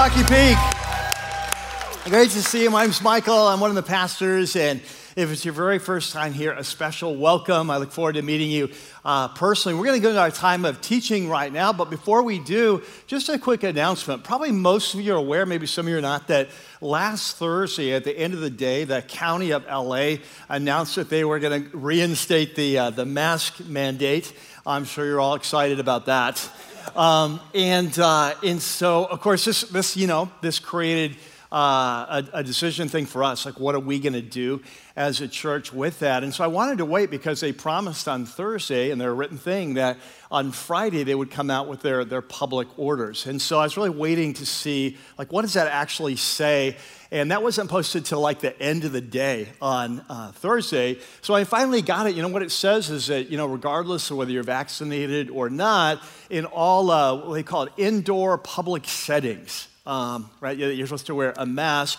Rocky Peak. Great to see you. My name's Michael. I'm one of the pastors, and if it's your very first time here, a special welcome. I look forward to meeting you uh, personally. We're going to go into our time of teaching right now, but before we do, just a quick announcement. Probably most of you are aware, maybe some of you are not, that last Thursday at the end of the day, the county of LA announced that they were going to reinstate the, uh, the mask mandate. I'm sure you're all excited about that. Um, and, uh, and so, of course, this, this, you know, this created uh, a, a, decision thing for us. Like, what are we going to do as a church with that? And so I wanted to wait because they promised on Thursday in their written thing that on Friday they would come out with their, their public orders. And so I was really waiting to see, like, what does that actually say? And that wasn't posted till like the end of the day on uh, Thursday. So I finally got it. You know, what it says is that, you know, regardless of whether you're vaccinated or not, in all uh, what they call it indoor public settings, um, right? You're supposed to wear a mask.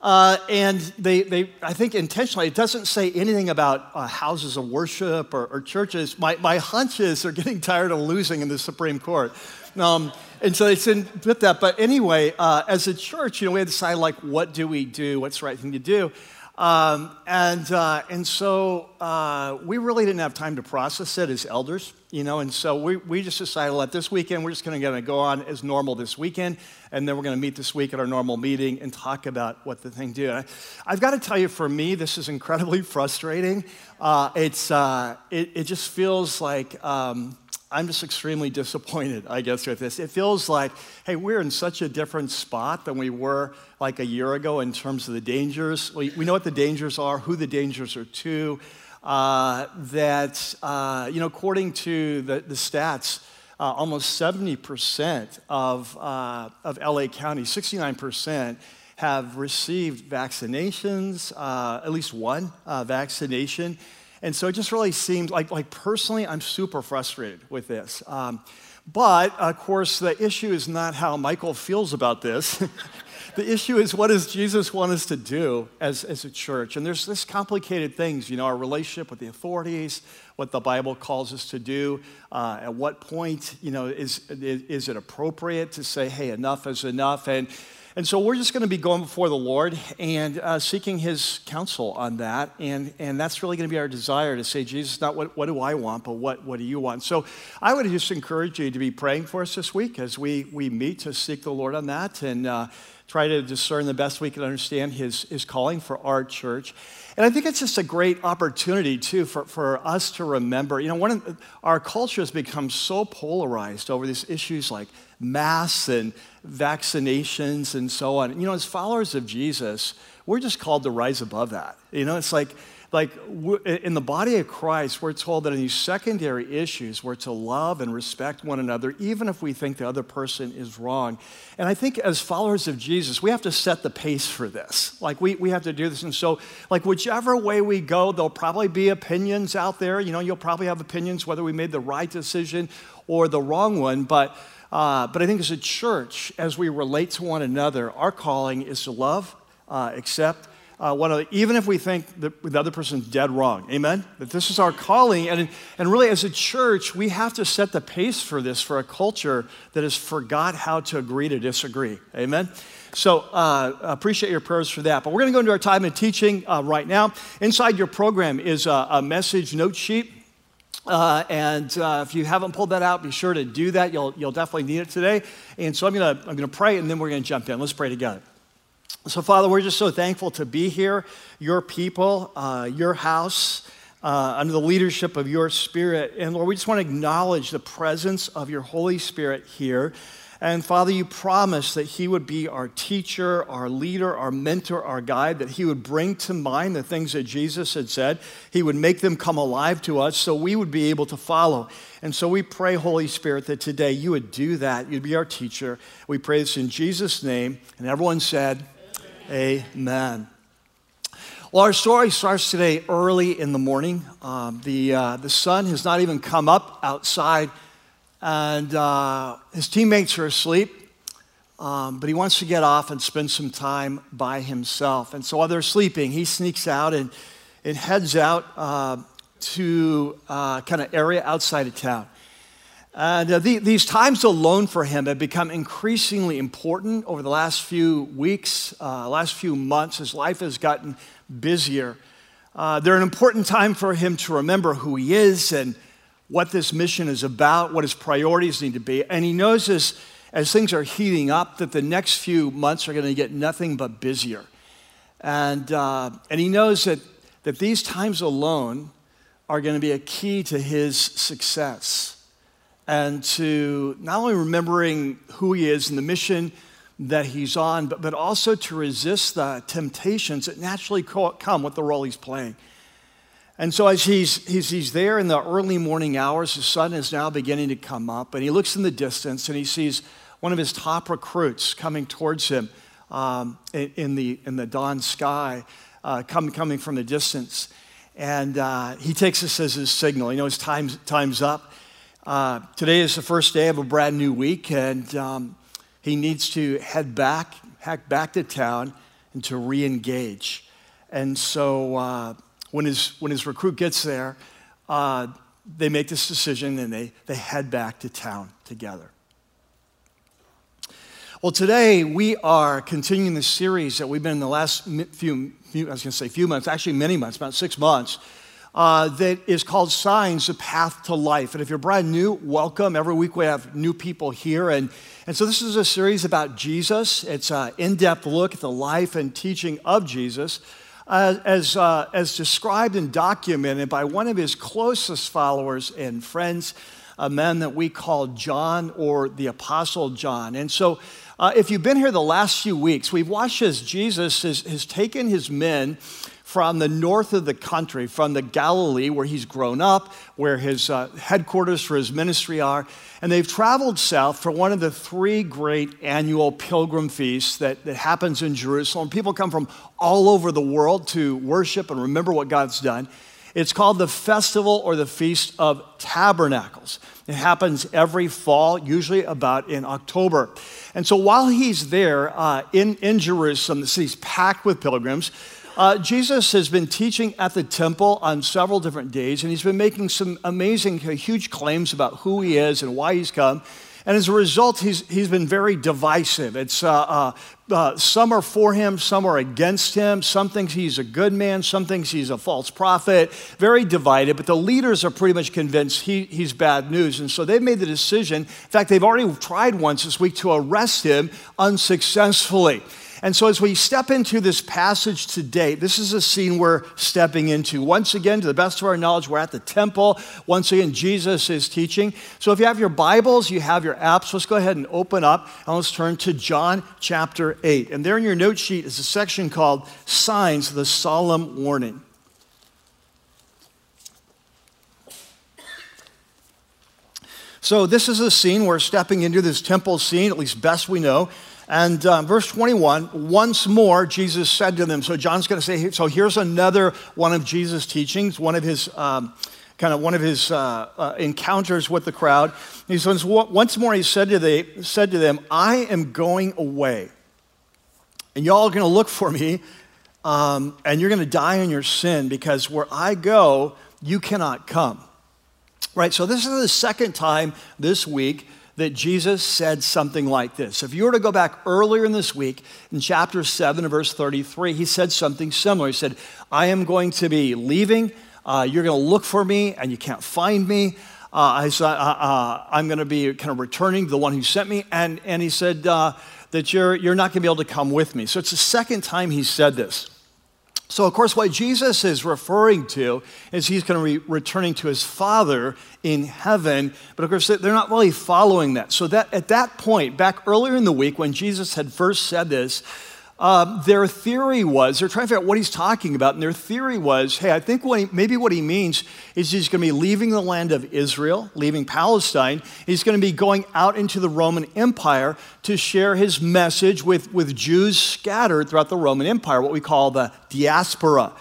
Uh, and they, they, I think intentionally, it doesn't say anything about uh, houses of worship or, or, churches. My, my hunches are getting tired of losing in the Supreme Court. Um, and so they didn't put that. But anyway, uh, as a church, you know, we had to decide, like, what do we do? What's the right thing to do? Um, and, uh, and so uh, we really didn't have time to process it as elders, you know, and so we, we just decided let this weekend, we're just going to go on as normal this weekend, and then we're going to meet this week at our normal meeting and talk about what the thing do. I, have got to tell you, for me, this is incredibly frustrating. Uh, it's, uh, it, it just feels like, um, I'm just extremely disappointed, I guess, with this. It feels like, hey, we're in such a different spot than we were like a year ago in terms of the dangers. We, we know what the dangers are, who the dangers are to. Uh, that, uh, you know, according to the, the stats, uh, almost 70% of, uh, of LA County, 69%, have received vaccinations, uh, at least one uh, vaccination. And so it just really seems like, like personally, I'm super frustrated with this. Um, but of course, the issue is not how Michael feels about this. the issue is what does Jesus want us to do as, as a church? And there's this complicated things, you know, our relationship with the authorities, what the Bible calls us to do, uh, at what point, you know, is, is, it appropriate to say, hey, enough is enough? And and so we're just going to be going before the Lord and uh, seeking His counsel on that. And, and that's really going to be our desire to say, Jesus, not what, what do I want, but what, what do you want? So I would just encourage you to be praying for us this week as we, we meet to seek the Lord on that and uh, try to discern the best we can understand His, his calling for our church. And I think it's just a great opportunity, too, for, for us to remember. You know, one of, our culture has become so polarized over these issues like masks and vaccinations and so on. You know, as followers of Jesus, we're just called to rise above that. You know, it's like, like in the body of Christ, we're told that in these secondary issues, we're to love and respect one another, even if we think the other person is wrong. And I think as followers of Jesus, we have to set the pace for this. Like, we, we have to do this. And so, like, whichever way we go, there'll probably be opinions out there. You know, you'll probably have opinions whether we made the right decision or the wrong one. But uh, but I think as a church, as we relate to one another, our calling is to love, uh, accept uh, one another, even if we think that the other person's dead wrong. Amen? That this is our calling. And, and really, as a church, we have to set the pace for this for a culture that has forgot how to agree to disagree. Amen? So uh, appreciate your prayers for that. But we're going to go into our time of teaching uh, right now. Inside your program is a, a message note sheet. Uh, and uh, if you haven't pulled that out, be sure to do that. You'll, you'll definitely need it today. And so I'm going to I'm to pray and then we're going to jump in. Let's pray together. So, Father, we're just so thankful to be here, your people, uh, your house, uh, under the leadership of your Spirit. And Lord, we just want to acknowledge the presence of your Holy Spirit here. And Father, you promised that He would be our teacher, our leader, our mentor, our guide, that He would bring to mind the things that Jesus had said. He would make them come alive to us so we would be able to follow. And so we pray, Holy Spirit, that today you would do that. You'd be our teacher. We pray this in Jesus' name. And everyone said, Amen. Amen. Well, our story starts today early in the morning. Um, the, uh, the sun has not even come up outside and uh, his teammates are asleep, um, but he wants to get off and spend some time by himself. And so while they're sleeping, he sneaks out and, and heads out uh, to uh, kind of area outside of town. And uh, the, these times alone for him have become increasingly important over the last few weeks, uh, last few months, His life has gotten busier. Uh, they're an important time for him to remember who he is and what this mission is about, what his priorities need to be. And he knows as, as things are heating up that the next few months are going to get nothing but busier. And, uh, and he knows that, that these times alone are going to be a key to his success and to not only remembering who he is and the mission that he's on, but, but also to resist the temptations that naturally come with the role he's playing. And so, as he's, he's, he's there in the early morning hours, the sun is now beginning to come up, and he looks in the distance and he sees one of his top recruits coming towards him um, in, the, in the dawn sky, uh, come, coming from the distance. And uh, he takes this as his signal. He knows time's, time's up. Uh, today is the first day of a brand new week, and um, he needs to head back, head back to town, and to re-engage. And so uh, when, his, when his recruit gets there, uh, they make this decision and they, they head back to town together. Well, today we are continuing the series that we've been in the last few, few I was going to say few months, actually many months, about six months, uh, that is called Signs, the Path to Life. And if you're brand new, welcome. Every week we have new people here. And, and so this is a series about Jesus. It's an in depth look at the life and teaching of Jesus. As, uh, as described and documented by one of his closest followers and friends, a man that we call John or the Apostle John. And so, uh, if you've been here the last few weeks, we've watched as Jesus has, has taken his men from the north of the country, from the Galilee, where he's grown up, where his uh, headquarters for his ministry are. And they've traveled south for one of the three great annual pilgrim feasts that, that happens in Jerusalem. People come from all over the world to worship and remember what God's done. It's called the Festival or the Feast of Tabernacles. It happens every fall, usually about in October. And so while he's there uh, in, in Jerusalem, the city's packed with pilgrims, uh, Jesus has been teaching at the temple on several different days, and he's been making some amazing, huge claims about who he is and why he's come. And as a result, he's, he's been very divisive. It's, uh, uh, uh, some are for him, some are against him. Some think he's a good man, some think he's a false prophet. Very divided, but the leaders are pretty much convinced he, he's bad news. And so they've made the decision. In fact, they've already tried once this week to arrest him unsuccessfully. And so, as we step into this passage today, this is a scene we're stepping into. Once again, to the best of our knowledge, we're at the temple. Once again, Jesus is teaching. So, if you have your Bibles, you have your apps, let's go ahead and open up and let's turn to John chapter 8. And there in your note sheet is a section called Signs, the Solemn Warning. So, this is a scene we're stepping into this temple scene, at least best we know. And uh, verse 21, once more, Jesus said to them, so John's going to say, so here's another one of Jesus' teachings, one of his. Um, kind of one of his uh, uh, encounters with the crowd. He says, once more, he said to, the, said to them, I am going away. And y'all are going to look for me, um, and you're going to die in your sin because where I go, you cannot come. Right? So, this is the second time this week that Jesus said something like this. If you were to go back earlier in this week, in chapter 7, verse 33, he said something similar. He said, I am going to be leaving. Uh, you're going to look for me, and you can't find me. Uh, I I'm going to be kind of returning to the one who sent me. And, and he said uh, that you're, you're not going to be able to come with me. So it's the second time he said this. So, of course, what Jesus is referring to is he's going to be returning to his Father in heaven. But of course, they're not really following that. So, that at that point, back earlier in the week when Jesus had first said this, um, their theory was they're trying to figure out what he's talking about, and their theory was hey, I think what he, maybe what he means is he's going to be leaving the land of Israel, leaving Palestine. He's going to be going out into the Roman Empire to share his message with, with Jews scattered throughout the Roman Empire, what we call the diaspora.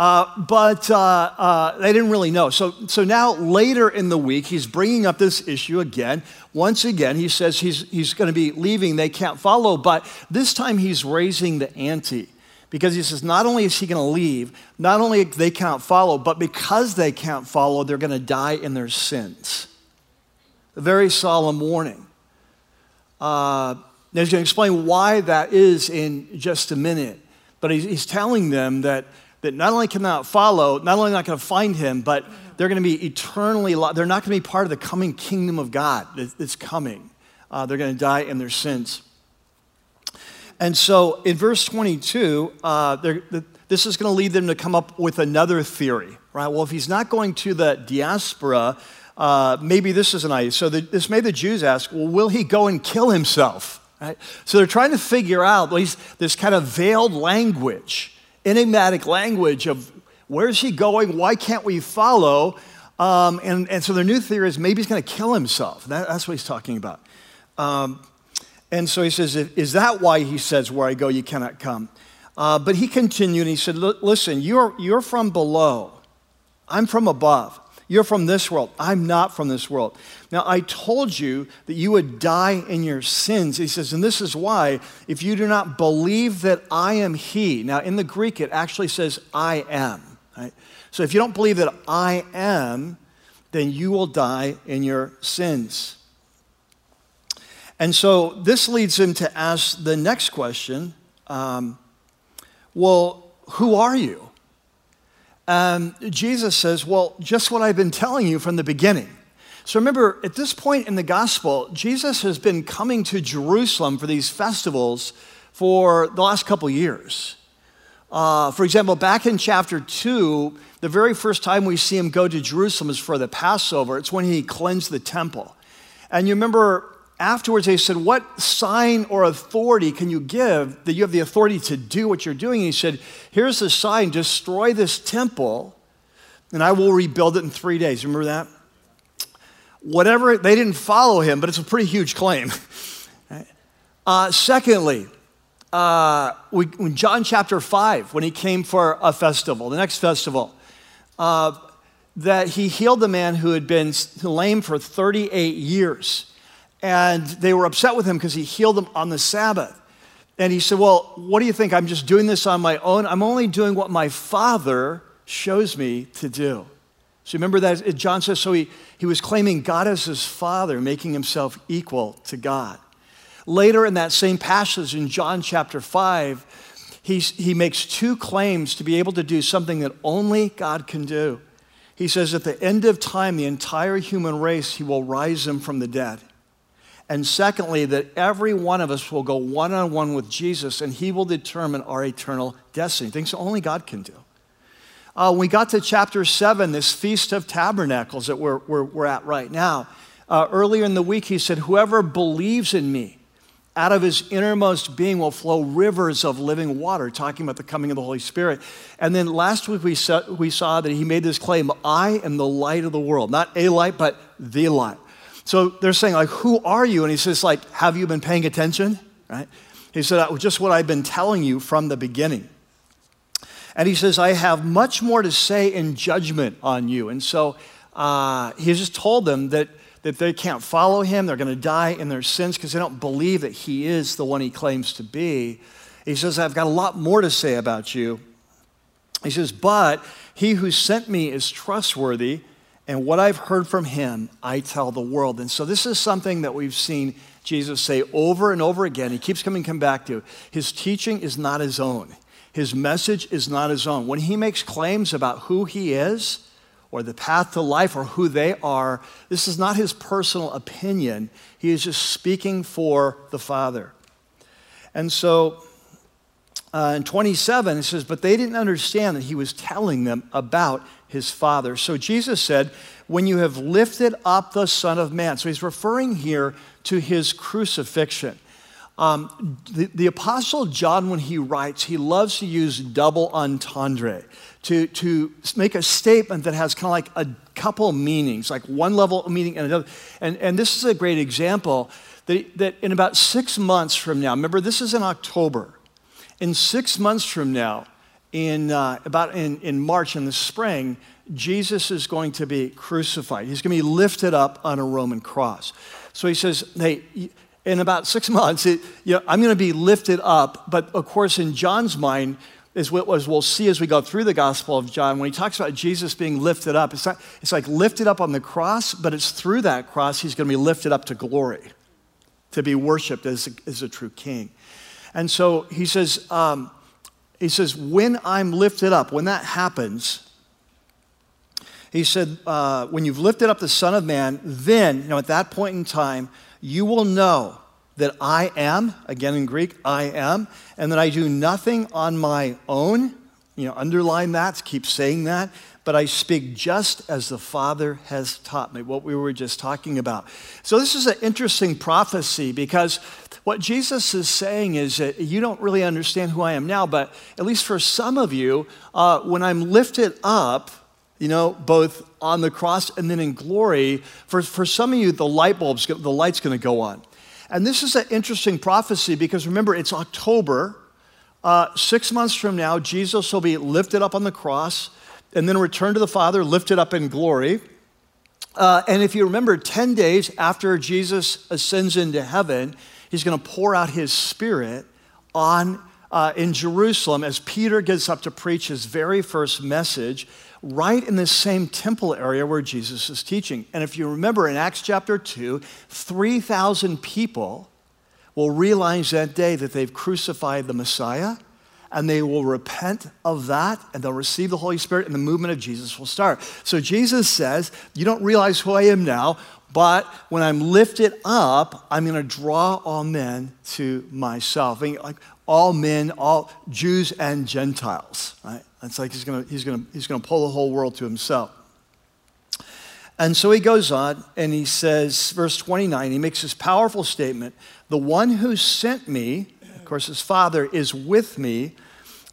Uh, but uh, uh, they didn't really know. So, so now, later in the week, he's bringing up this issue again. Once again, he says he's, he's going to be leaving, they can't follow, but this time he's raising the ante. Because he says, not only is he going to leave, not only they can't follow, but because they can't follow, they're going to die in their sins. a very solemn warning. Uh, he's going to explain why that is in just a minute. But he's, he's telling them that, that not only can not follow, not only not going to find him, but they're going to be eternally, they're not going to be part of the coming kingdom of God that's coming. Uh, they're going to die in their sins. And so in verse 22, uh, this is going to lead them to come up with another theory, right? Well, if he's not going to the diaspora, uh, maybe this is an idea. So the, this made the Jews ask, well, will he go and kill himself? Right? So they're trying to figure out this kind of veiled language, enigmatic language of where's he going? Why can't we follow? Um, and, and so their new theory is maybe he's going to kill himself. That, that's what he's talking about. Um, and so he says, Is that why he says, Where I go, you cannot come? Uh, but he continued and he said, Listen, you're, you're from below, I'm from above. You're from this world. I'm not from this world. Now, I told you that you would die in your sins. He says, and this is why, if you do not believe that I am He. Now, in the Greek, it actually says, I am. Right? So if you don't believe that I am, then you will die in your sins. And so this leads him to ask the next question um, Well, who are you? Um, Jesus says, Well, just what I've been telling you from the beginning. So remember, at this point in the gospel, Jesus has been coming to Jerusalem for these festivals for the last couple years. Uh, for example, back in chapter 2, the very first time we see him go to Jerusalem is for the Passover. It's when he cleansed the temple. And you remember afterwards they said, What sign or authority can you give that you have the authority to do what you're doing? And he said, Here's the sign destroy this temple, and I will rebuild it in three days. Remember that? Whatever, they didn't follow him, but it's a pretty huge claim. uh, secondly, uh, we, in John chapter 5, when he came for a festival, the next festival, uh, that he healed the man who had been lame for 38 years. And they were upset with him because he healed them on the Sabbath. And he said, Well, what do you think? I'm just doing this on my own. I'm only doing what my Father shows me to do. So remember that John says, so he, he was claiming God as his Father, making himself equal to God. Later in that same passage in John chapter 5, he's, he makes two claims to be able to do something that only God can do. He says, at the end of time, the entire human race, he will rise them from the dead. And secondly, that every one of us will go one on one with Jesus and he will determine our eternal destiny, things only God can do. Uh, we got to chapter 7, this Feast of Tabernacles that we're, we're, we're at right now, uh, earlier in the week, he said, Whoever believes in me, out of his innermost being will flow rivers of living water, talking about the coming of the Holy Spirit. And then last week we saw, we saw that he made this claim I am the light of the world. Not a light, but the light. So they're saying, like, who are you? And he says, like, have you been paying attention? Right? He said, just what I've been telling you from the beginning. And he says, I have much more to say in judgment on you. And so uh, he just told them that, that they can't follow him. They're going to die in their sins because they don't believe that he is the one he claims to be. He says, I've got a lot more to say about you. He says, but he who sent me is trustworthy and what I've heard from him, I tell the world. And so this is something that we've seen Jesus say over and over again. He keeps coming come back to. His teaching is not his own. His message is not his own. When he makes claims about who he is or the path to life or who they are, this is not his personal opinion. He is just speaking for the Father. And so uh, in 27, it says, But they didn't understand that he was telling them about his Father. So Jesus said, When you have lifted up the Son of Man. So he's referring here to his crucifixion. Um, the, the, Apostle John, when he writes, he loves to use double entendre to, to make a statement that has kind of like a couple meanings, like one level of meaning and another. And, and this is a great example that, that in about six months from now, remember, this is in October. In six months from now, in uh, about in, in March in the spring, Jesus is going to be crucified. He's going to be lifted up on a Roman cross. So he says, hey, in about six months, it, you know, I'm going to be lifted up. But of course, in John's mind, is what as we'll see as we go through the Gospel of John, when he talks about Jesus being lifted up, it's, not, it's like lifted up on the cross, but it's through that cross he's going to be lifted up to glory, to be worshiped as a, as a true king. And so he says, um, he says, when I'm lifted up, when that happens, he said, uh, when you've lifted up the Son of Man, then, you know, at that point in time, you will know that I am, again in Greek, I am, and that I do nothing on my own. You know, underline that, keep saying that. But I speak just as the Father has taught me, what we were just talking about. So, this is an interesting prophecy because what Jesus is saying is that you don't really understand who I am now, but at least for some of you, uh, when I'm lifted up, you know, both on the cross and then in glory, for, for some of you, the light bulb's, the light's going to go on. And this is an interesting prophecy because remember, it's October. Uh, six months from now, Jesus will be lifted up on the cross and then return to the Father, lifted up in glory. Uh, and if you remember, 10 days after Jesus ascends into heaven, he's going to pour out his spirit on uh, in Jerusalem as Peter gets up to preach his very first message right in the same temple area where Jesus is teaching. And if you remember in Acts chapter 2, 3,000 people will realize that day that they've crucified the Messiah and they will repent of that and they'll receive the Holy Spirit and the movement of Jesus will start. So Jesus says, You don't realize who I am now, but when I'm lifted up, I'm going to draw all men to myself. Mean, like all men, all Jews and Gentiles, right? It's like he's going to, he's gonna, he's gonna pull the whole world to himself. And so he goes on and he says, verse 29, he makes this powerful statement The one who sent me, course, his father, is with me.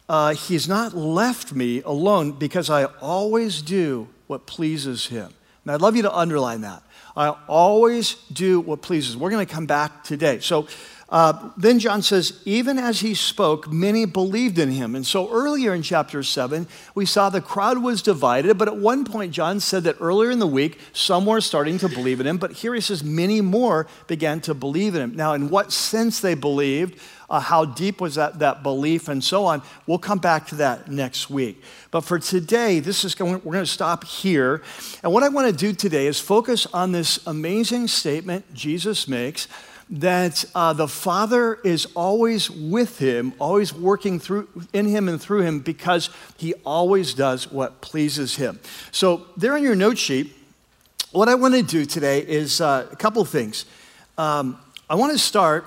Uh, he's not left me alone because I always do what pleases him. And I'd love you to underline that. I always do what pleases. We're going to come back today. So uh, then John says, even as he spoke, many believed in him. And so earlier in chapter 7, we saw the crowd was divided, but at one point, John said that earlier in the week, some were starting to believe in him, but here he says, many more began to believe in him. Now, in what sense they believed, uh, how deep was that, that belief, and so on, we'll come back to that next week. But for today, this is going, we're going to stop here. And what I want to do today is focus on this amazing statement Jesus makes that uh, the Father is always with him, always working through in him and through him because he always does what pleases him. So, there on your note sheet, what I want to do today is uh, a couple things. Um, I want to start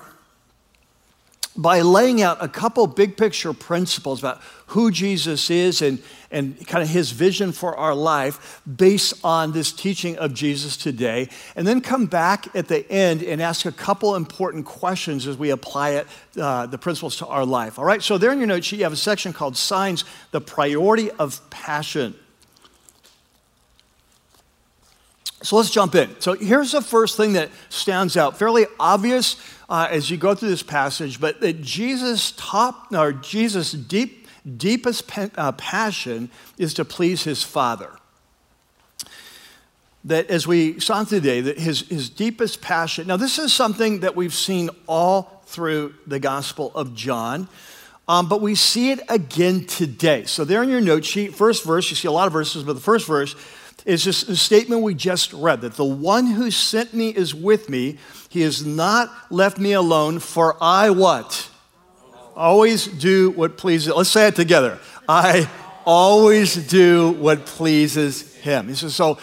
by laying out a couple big picture principles about who Jesus is and, and kind of his vision for our life based on this teaching of Jesus today. And then come back at the end and ask a couple important questions as we apply it, uh, the principles to our life. All right, so there in your note sheet, you have a section called Signs, the Priority of Passion. So let's jump in. So here's the first thing that stands out, fairly obvious uh, as you go through this passage, but that Jesus' top or Jesus' deep, deepest uh, passion is to please his Father. That as we saw today, that his, his deepest passion. Now, this is something that we've seen all through the Gospel of John. Um, but we see it again today. So, there in your note sheet, first verse, you see a lot of verses, but the first verse is this statement we just read that the one who sent me is with me. He has not left me alone, for I what? Always do what pleases. Let's say it together. I always do what pleases him. He says, so,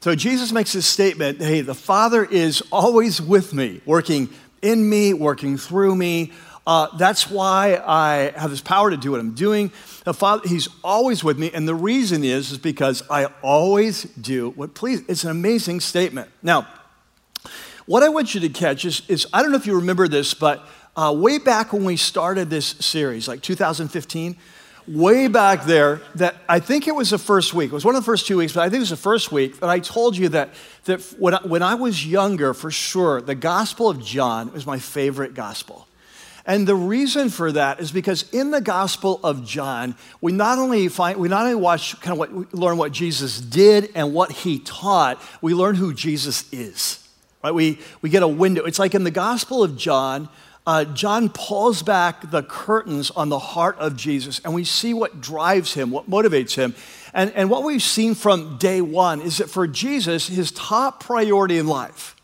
so Jesus makes this statement hey, the Father is always with me, working in me, working through me. Uh, that's why I have this power to do what I'm doing. The Father, He's always with me, and the reason is, is because I always do what pleases. It's an amazing statement. Now, what I want you to catch is, is I don't know if you remember this, but uh, way back when we started this series, like 2015, way back there, that I think it was the first week. It was one of the first two weeks, but I think it was the first week that I told you that, that when, I, when I was younger, for sure, the Gospel of John was my favorite gospel. And the reason for that is because in the Gospel of John, we not only find we not only watch kind of what learn what Jesus did and what he taught, we learn who Jesus is. Right? We we get a window. It's like in the Gospel of John, uh, John pulls back the curtains on the heart of Jesus, and we see what drives him, what motivates him. And, and what we've seen from day one is that for Jesus, his top priority in life,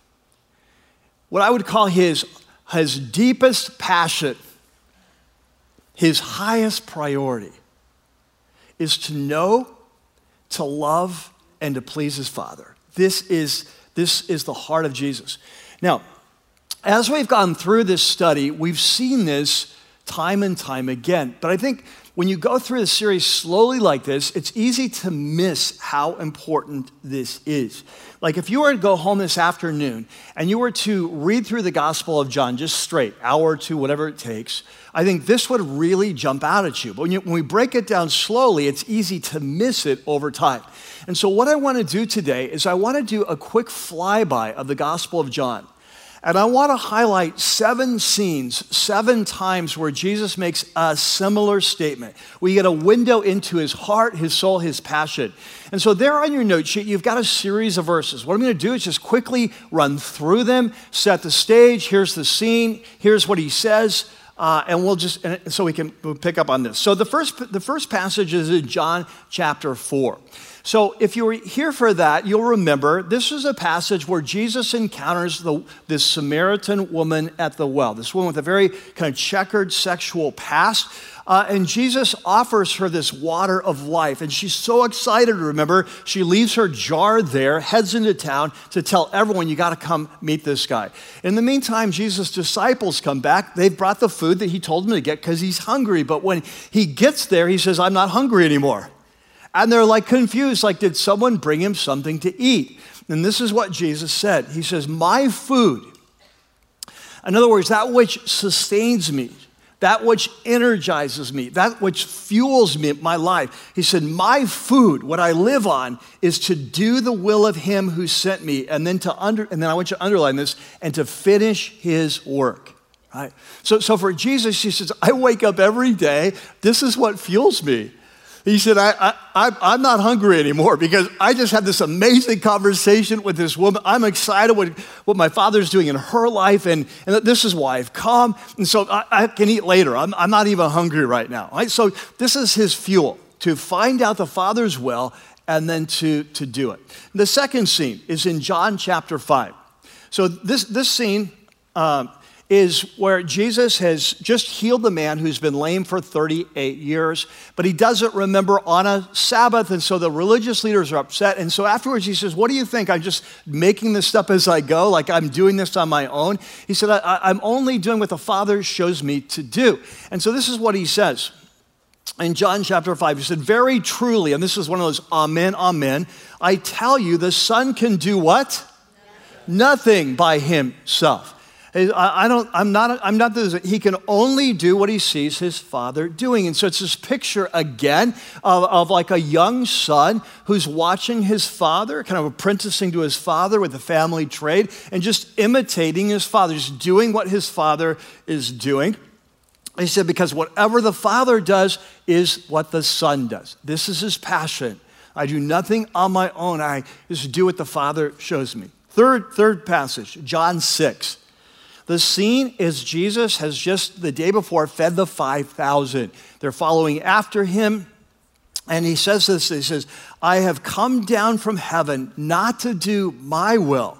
what I would call his, his deepest passion, his highest priority, is to know, to love, and to please his Father. This is, this is the heart of Jesus. Now, as we've gone through this study, we've seen this time and time again. But I think when you go through the series slowly like this, it's easy to miss how important this is. Like if you were to go home this afternoon and you were to read through the Gospel of John just straight, hour or two, whatever it takes, I think this would really jump out at you. But when, you, when we break it down slowly, it's easy to miss it over time. And so, what I want to do today is I want to do a quick flyby of the Gospel of John. And I want to highlight seven scenes, seven times where Jesus makes a similar statement. We get a window into his heart, his soul, his passion. And so, there on your note sheet, you've got a series of verses. What I'm going to do is just quickly run through them, set the stage. Here's the scene, here's what he says. Uh, and we'll just so we can pick up on this. So the first the first passage is in John chapter four. So, if you were here for that, you'll remember this is a passage where Jesus encounters the, this Samaritan woman at the well, this woman with a very kind of checkered sexual past. Uh, and Jesus offers her this water of life. And she's so excited, remember. She leaves her jar there, heads into town to tell everyone, you got to come meet this guy. In the meantime, Jesus' disciples come back. They've brought the food that he told them to get because he's hungry. But when he gets there, he says, I'm not hungry anymore. And they're like confused, like, did someone bring him something to eat? And this is what Jesus said He says, My food, in other words, that which sustains me, that which energizes me, that which fuels me, my life. He said, My food, what I live on, is to do the will of him who sent me. And then to under and then I want you to underline this, and to finish his work. Right? So, so for Jesus, he says, I wake up every day, this is what fuels me. He said, I, I, am not hungry anymore because I just had this amazing conversation with this woman. I'm excited what, what my father's doing in her life, and, and this is why I've come. And so I, I can eat later. I'm, I'm not even hungry right now. Right? So this is his fuel to find out the Father's will and then to, to do it. The second scene is in John chapter 5. So this, this scene, um, is where Jesus has just healed the man who's been lame for 38 years, but he doesn't remember on a Sabbath. And so the religious leaders are upset. And so afterwards, he says, What do you think? I'm just making this up as I go, like I'm doing this on my own. He said, I, am only doing what the Father shows me to do. And so this is what he says. In John chapter 5, he said, Very truly, and this is one of those amen, amen, I tell you, the Son can do what? Nothing by himself. I don't, I'm not, I'm not. He can only do what he sees his father doing. And so it's this picture again of, of like a young son who's watching his father, kind of apprenticing to his father with the family trade and just imitating his father, just doing what his father is doing. He said, because whatever the father does is what the son does. This is his passion. I do nothing on my own. I just do what the father shows me. Third, third passage, John 6. The scene is Jesus has just the day before fed the 5,000. They're following after him. And he says this He says, I have come down from heaven not to do my will,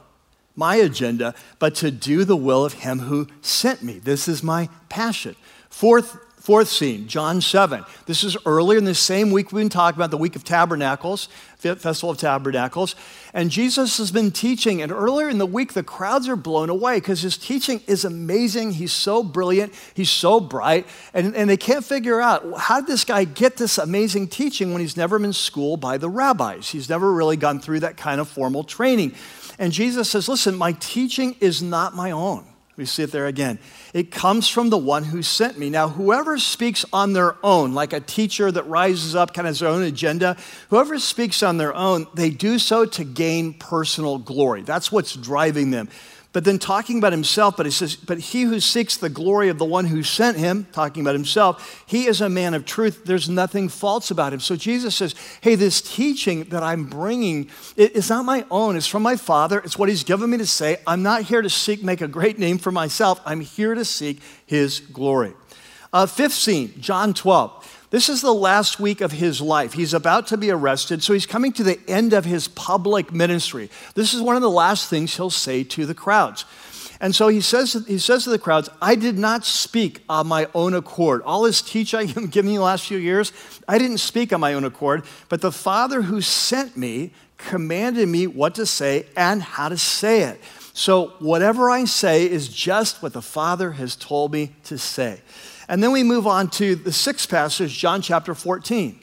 my agenda, but to do the will of him who sent me. This is my passion. Fourth Fourth scene, John 7. This is earlier in the same week we've been talking about the Week of Tabernacles, Festival of Tabernacles. And Jesus has been teaching, and earlier in the week, the crowds are blown away because his teaching is amazing. He's so brilliant, he's so bright, and, and they can't figure out how did this guy get this amazing teaching when he's never been schooled by the rabbis? He's never really gone through that kind of formal training. And Jesus says, Listen, my teaching is not my own. We see it there again. It comes from the one who sent me. Now, whoever speaks on their own, like a teacher that rises up, kind of has their own agenda, whoever speaks on their own, they do so to gain personal glory. That's what's driving them. But then talking about himself, but he says, But he who seeks the glory of the one who sent him, talking about himself, he is a man of truth. There's nothing false about him. So Jesus says, Hey, this teaching that I'm bringing, it's not my own. It's from my Father. It's what he's given me to say. I'm not here to seek, make a great name for myself. I'm here to seek his glory. Uh, fifth scene, John 12. This is the last week of his life. He's about to be arrested, so he's coming to the end of his public ministry. This is one of the last things he'll say to the crowds. And so he says, he says to the crowds, I did not speak on my own accord. All this teach I've given you the last few years, I didn't speak on my own accord, but the Father who sent me commanded me what to say and how to say it. So whatever I say is just what the Father has told me to say. And then we move on to the sixth passage, John chapter 14.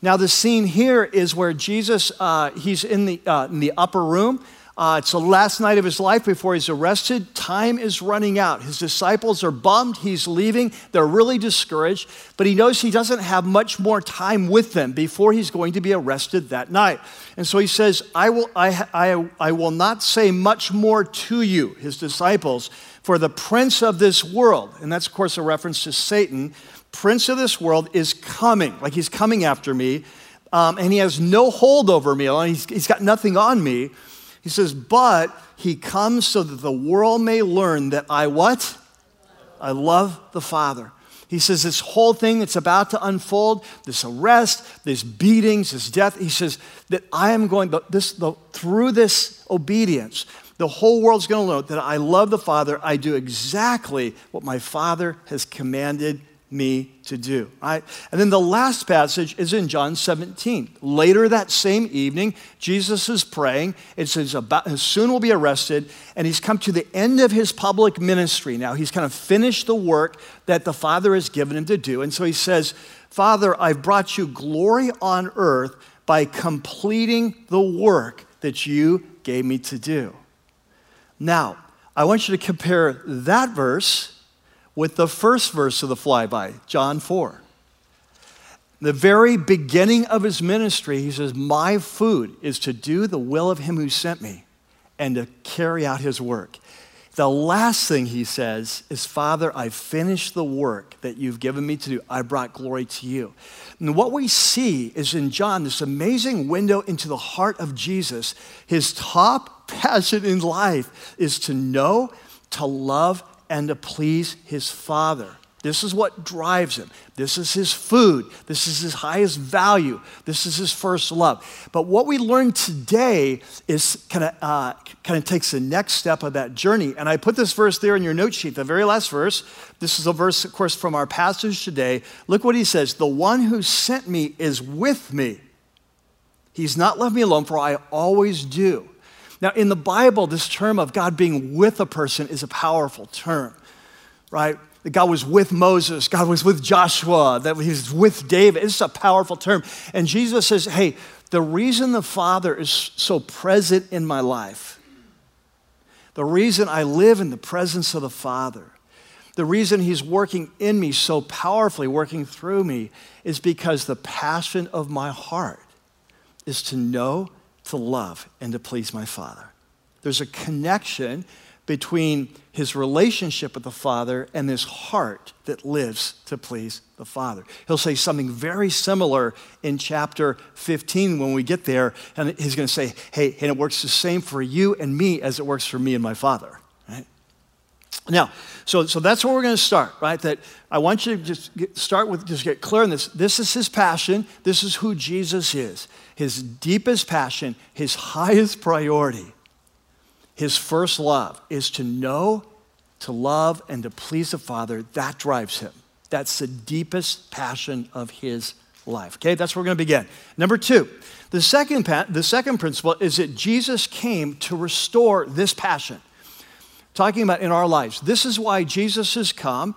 Now, the scene here is where Jesus, uh, he's in the, uh, in the upper room. Uh, it's the last night of his life before he's arrested. Time is running out. His disciples are bummed. He's leaving. They're really discouraged. But he knows he doesn't have much more time with them before he's going to be arrested that night. And so he says, I will, I, I, I will not say much more to you, his disciples, for the prince of this world, and that's, of course, a reference to Satan, prince of this world is coming, like he's coming after me, um, and he has no hold over me, he's, he's got nothing on me. He says, but he comes so that the world may learn that I what? I love the Father. He says this whole thing that's about to unfold, this arrest, this beatings, this death, he says that I am going, this, the, through this obedience, the whole world's going to know that I love the Father. I do exactly what my Father has commanded me to do. Right? And then the last passage is in John 17. Later that same evening, Jesus is praying. It says, about, soon will be arrested, and he's come to the end of his public ministry. Now, he's kind of finished the work that the Father has given him to do. And so he says, Father, I've brought you glory on earth by completing the work that you gave me to do. Now, I want you to compare that verse with the first verse of the flyby, John 4. The very beginning of his ministry, he says, My food is to do the will of him who sent me and to carry out his work. The last thing he says is, Father, I finished the work that you've given me to do. I brought glory to you. And what we see is in John this amazing window into the heart of Jesus. His top passion in life is to know, to love, and to please his Father. This is what drives him. This is his food. This is his highest value. This is his first love. But what we learn today is kind of uh, kind of takes the next step of that journey. And I put this verse there in your note sheet, the very last verse. This is a verse, of course, from our passage today. Look what he says: "The one who sent me is with me. He's not left me alone, for I always do." Now, in the Bible, this term of God being with a person is a powerful term, right? that God was with Moses, God was with Joshua, that He's with David. It's a powerful term. And Jesus says, hey, the reason the Father is so present in my life, the reason I live in the presence of the Father, the reason He's working in me so powerfully, working through me, is because the passion of my heart is to know, to love, and to please my Father. There's a connection between his relationship with the Father and this heart that lives to please the Father. He'll say something very similar in chapter 15 when we get there, and he's going to say, Hey, and it works the same for you and me as it works for me and my Father. Right? Now, so, so that's where we're going to start, right? That I want you to just get, start with, just get clear on this. This is his passion. This is who Jesus is. His deepest passion, his highest priority his first love is to know, to love, and to please the Father. That drives him. That's the deepest passion of his life. Okay, that's where we're going to begin. Number two, the second, the second principle is that Jesus came to restore this passion. Talking about in our lives. This is why Jesus has come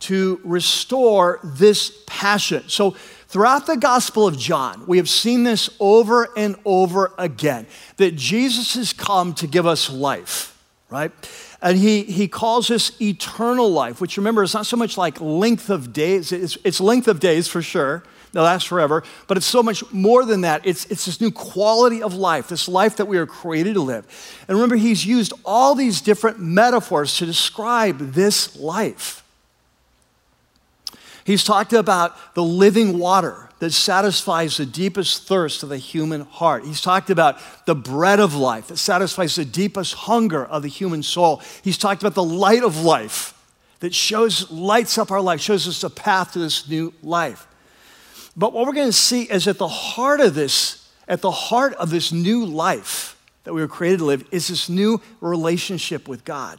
to restore this passion. So Throughout the Gospel of John, we have seen this over and over again that Jesus has come to give us life, right? And he, he calls us eternal life, which remember is not so much like length of days, it's, it's length of days for sure, that lasts forever, but it's so much more than that. It's, it's this new quality of life, this life that we are created to live. And remember, he's used all these different metaphors to describe this life. He's talked about the living water that satisfies the deepest thirst of the human heart. He's talked about the bread of life that satisfies the deepest hunger of the human soul. He's talked about the light of life that shows, lights up our life, shows us a path to this new life. But what we're going to see is at the heart of this, at the heart of this new life that we were created to live, is this new relationship with God,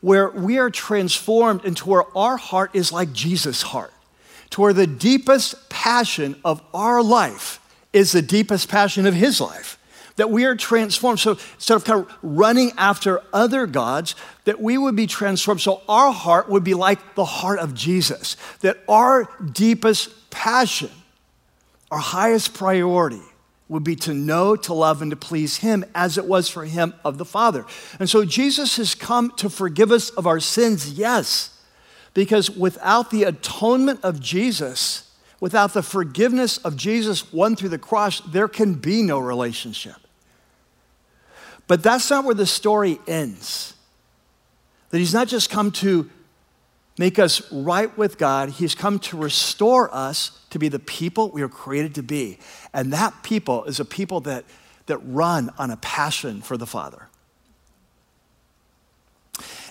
where we are transformed into where our heart is like Jesus' heart to where the deepest passion of our life is the deepest passion of his life. That we are transformed. So instead of kind of running after other gods, that we would be transformed. So our heart would be like the heart of Jesus. That our deepest passion, our highest priority, would be to know, to love, and to please Him as it was for Him of the Father. And so Jesus has come to forgive us of our sins, yes. Because without the atonement of Jesus, without the forgiveness of Jesus won through the cross, there can be no relationship. But that's not where the story ends. That he's not just come to make us right with God, he's come to restore us to be the people we are created to be. And that people is a people that, that run on a passion for the Father.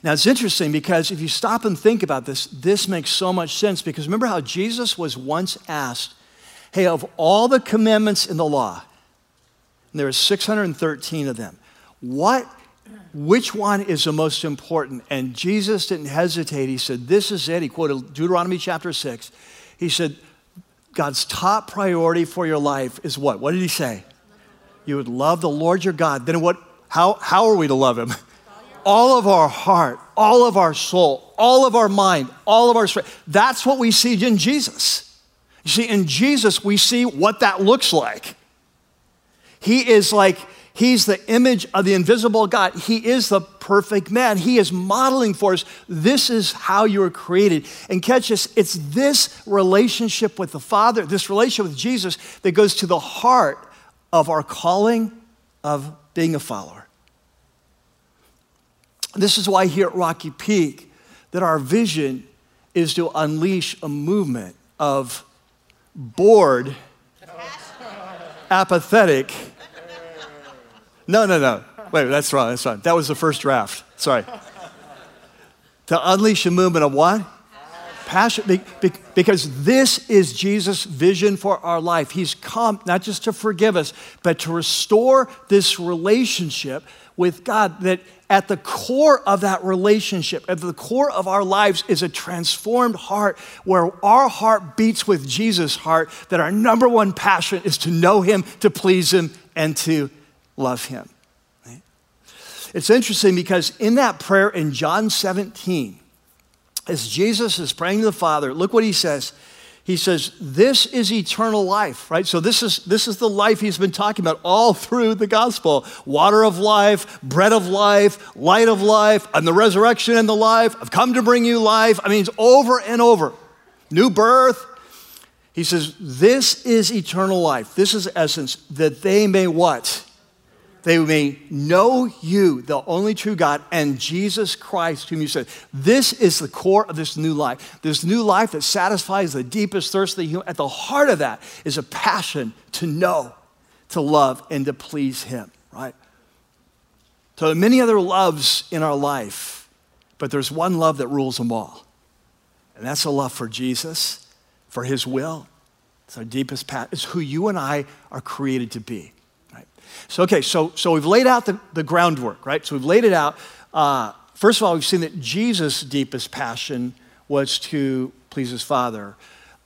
Now, it's interesting because if you stop and think about this, this makes so much sense because remember how Jesus was once asked, Hey, of all the commandments in the law, there are 613 of them, what, which one is the most important? And Jesus didn't hesitate. He said, This is it. He quoted Deuteronomy chapter 6. He said, God's top priority for your life is what? What did he say? You would love the Lord your God. Then what? How, how are we to love him? all of our heart, all of our soul, all of our mind, all of our strength. That's what we see in Jesus. You see, in Jesus, we see what that looks like. He is like, he's the image of the invisible God. He is the perfect man. He is modeling for us. This is how you were created. And catch this, it's this relationship with the Father, this relationship with Jesus, that goes to the heart of our calling of being a follower. This is why here at Rocky Peak that our vision is to unleash a movement of bored, apathetic. No, no, no. Wait, that's wrong. That's wrong. That was the first draft. Sorry. To unleash a movement of what? Passion. Because this is Jesus' vision for our life. He's come not just to forgive us, but to restore this relationship with God that at the core of that relationship, at the core of our lives, is a transformed heart where our heart beats with Jesus' heart, that our number one passion is to know Him, to please Him, and to love Him. It's interesting because in that prayer in John 17, as Jesus is praying to the Father, look what He says he says, This is eternal life, right? So, this is, this is the life he's been talking about all through the gospel water of life, bread of life, light of life, and the resurrection and the life. I've come to bring you life. I mean, it's over and over. New birth. He says, This is eternal life. This is essence, that they may what? They may know you, the only true God, and Jesus Christ, whom you sent. This is the core of this new life. This new life that satisfies the deepest thirst of the human. At the heart of that is a passion to know, to love, and to please Him, right? So many other loves in our life, but there's one love that rules them all. And that's a love for Jesus, for His will. It's our deepest passion. It's who you and I are created to be. So, okay, so, so we've laid out the, the groundwork, right? So we've laid it out. Uh, first of all, we've seen that Jesus' deepest passion was to please his Father.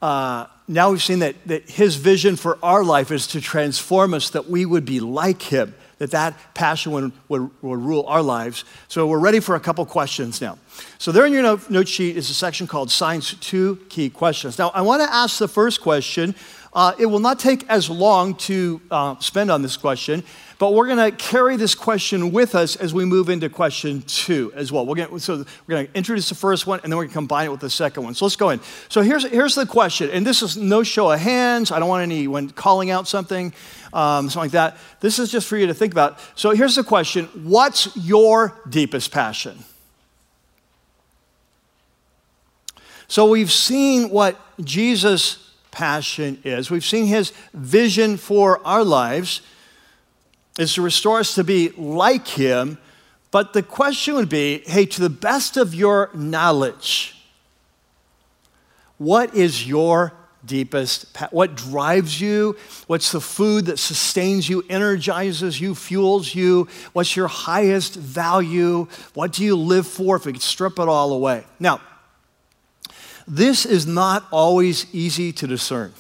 Uh, now we've seen that, that his vision for our life is to transform us, that we would be like him, that that passion would, would, would rule our lives. So we're ready for a couple questions now. So there in your note, note sheet is a section called Science Two Key Questions. Now I want to ask the first question Uh, it will not take as long to uh, spend on this question, but we're going to carry this question with us as we move into question two as well. We're gonna, so we're going to introduce the first one, and then we're going to combine it with the second one. So let's go in. So here's, here's the question, and this is no show of hands. I don't want anyone calling out something, um, something like that. This is just for you to think about. So here's the question What's your deepest passion? So we've seen what Jesus' passion is. We've seen his vision for our lives is to restore us to be like him. But the question would be hey, to the best of your knowledge, what is your deepest what drives you what's the food that sustains you energizes you fuels you what's your highest value what do you live for if we could strip it all away now this is not always easy to discern.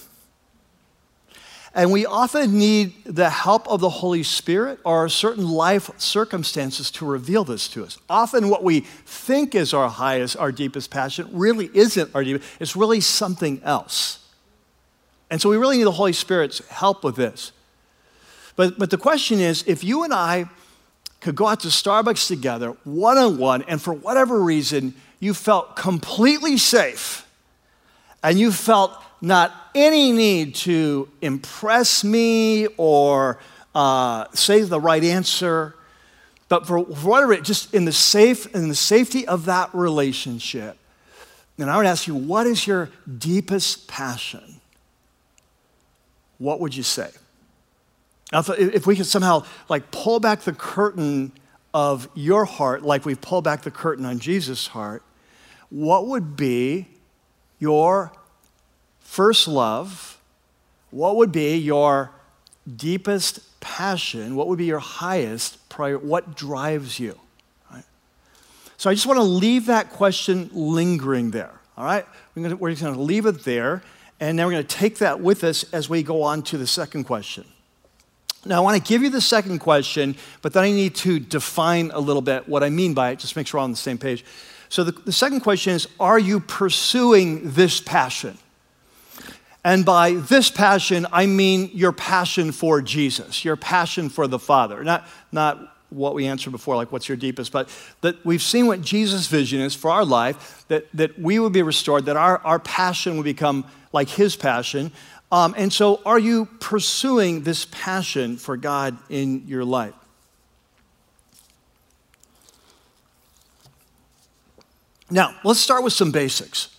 And we often need the help of the Holy Spirit or certain life circumstances to reveal this to us. Often, what we think is our highest, our deepest passion really isn't our deepest, it's really something else. And so, we really need the Holy Spirit's help with this. But, but the question is if you and I could go out to Starbucks together, one on one, and for whatever reason, you felt completely safe and you felt not any need to impress me or uh, say the right answer, but for whatever, it just in the safe, in the safety of that relationship. And I would ask you, what is your deepest passion? What would you say? If we could somehow like pull back the curtain of your heart, like we've pulled back the curtain on Jesus' heart, what would be your first love? What would be your deepest passion? What would be your highest priority? What drives you? Right? So I just want to leave that question lingering there. All right? We're, gonna, we're just going to leave it there, and then we're going to take that with us as we go on to the second question. Now, I want to give you the second question, but then I need to define a little bit what I mean by it, just make sure we're on the same page. So the, the second question is Are you pursuing this passion? And by this passion, I mean your passion for Jesus, your passion for the Father. Not, not what we answered before, like what's your deepest, but that we've seen what Jesus' vision is for our life, that, that we would be restored, that our, our passion would become like his passion. Um, and so, are you pursuing this passion for God in your life? Now, let's start with some basics.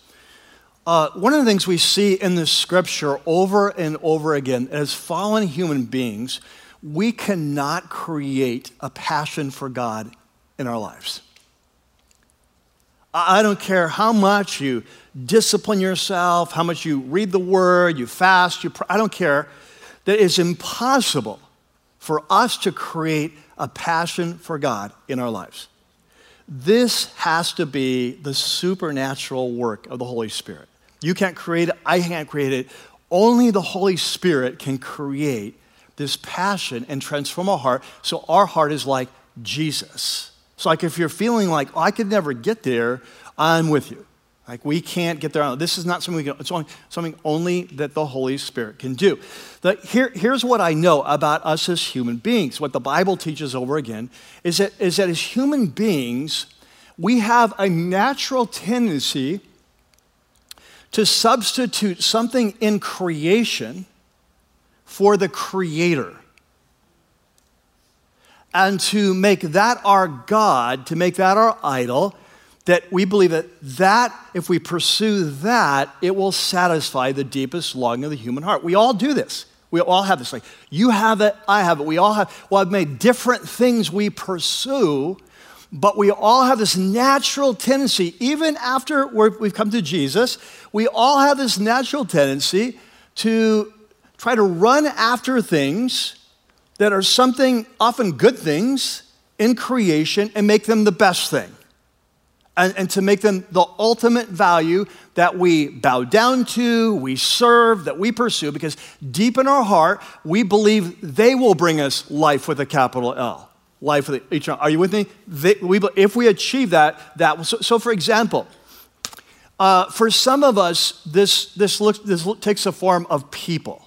Uh, one of the things we see in the scripture over and over again as fallen human beings, we cannot create a passion for God in our lives. I don't care how much you discipline yourself, how much you read the word, you fast, you I don't care. That it's impossible for us to create a passion for God in our lives. This has to be the supernatural work of the Holy Spirit. You can't create it, I can't create it. Only the Holy Spirit can create this passion and transform our heart so our heart is like Jesus. So, like, if you're feeling like, oh, I could never get there, I'm with you. Like, we can't get there. On. This is not something we can, it's only, something only that the Holy Spirit can do. The, here, here's what I know about us as human beings. What the Bible teaches over again is that, is that as human beings, we have a natural tendency to substitute something in creation for the Creator. And to make that our God, to make that our idol, that we believe that that if we pursue that it will satisfy the deepest longing of the human heart. We all do this. We all have this like you have it i have it. We all have well i've made different things we pursue but we all have this natural tendency even after we've come to jesus we all have this natural tendency to try to run after things that are something often good things in creation and make them the best thing and, and, to make them the ultimate value that we bow down to, we serve, that we pursue, because deep in our heart, we believe they will bring us life with a capital L. Life with a, Are you with me? They, we, if we achieve that, that so, so for example, uh, for some of us, this, this, looks, this takes a form of people.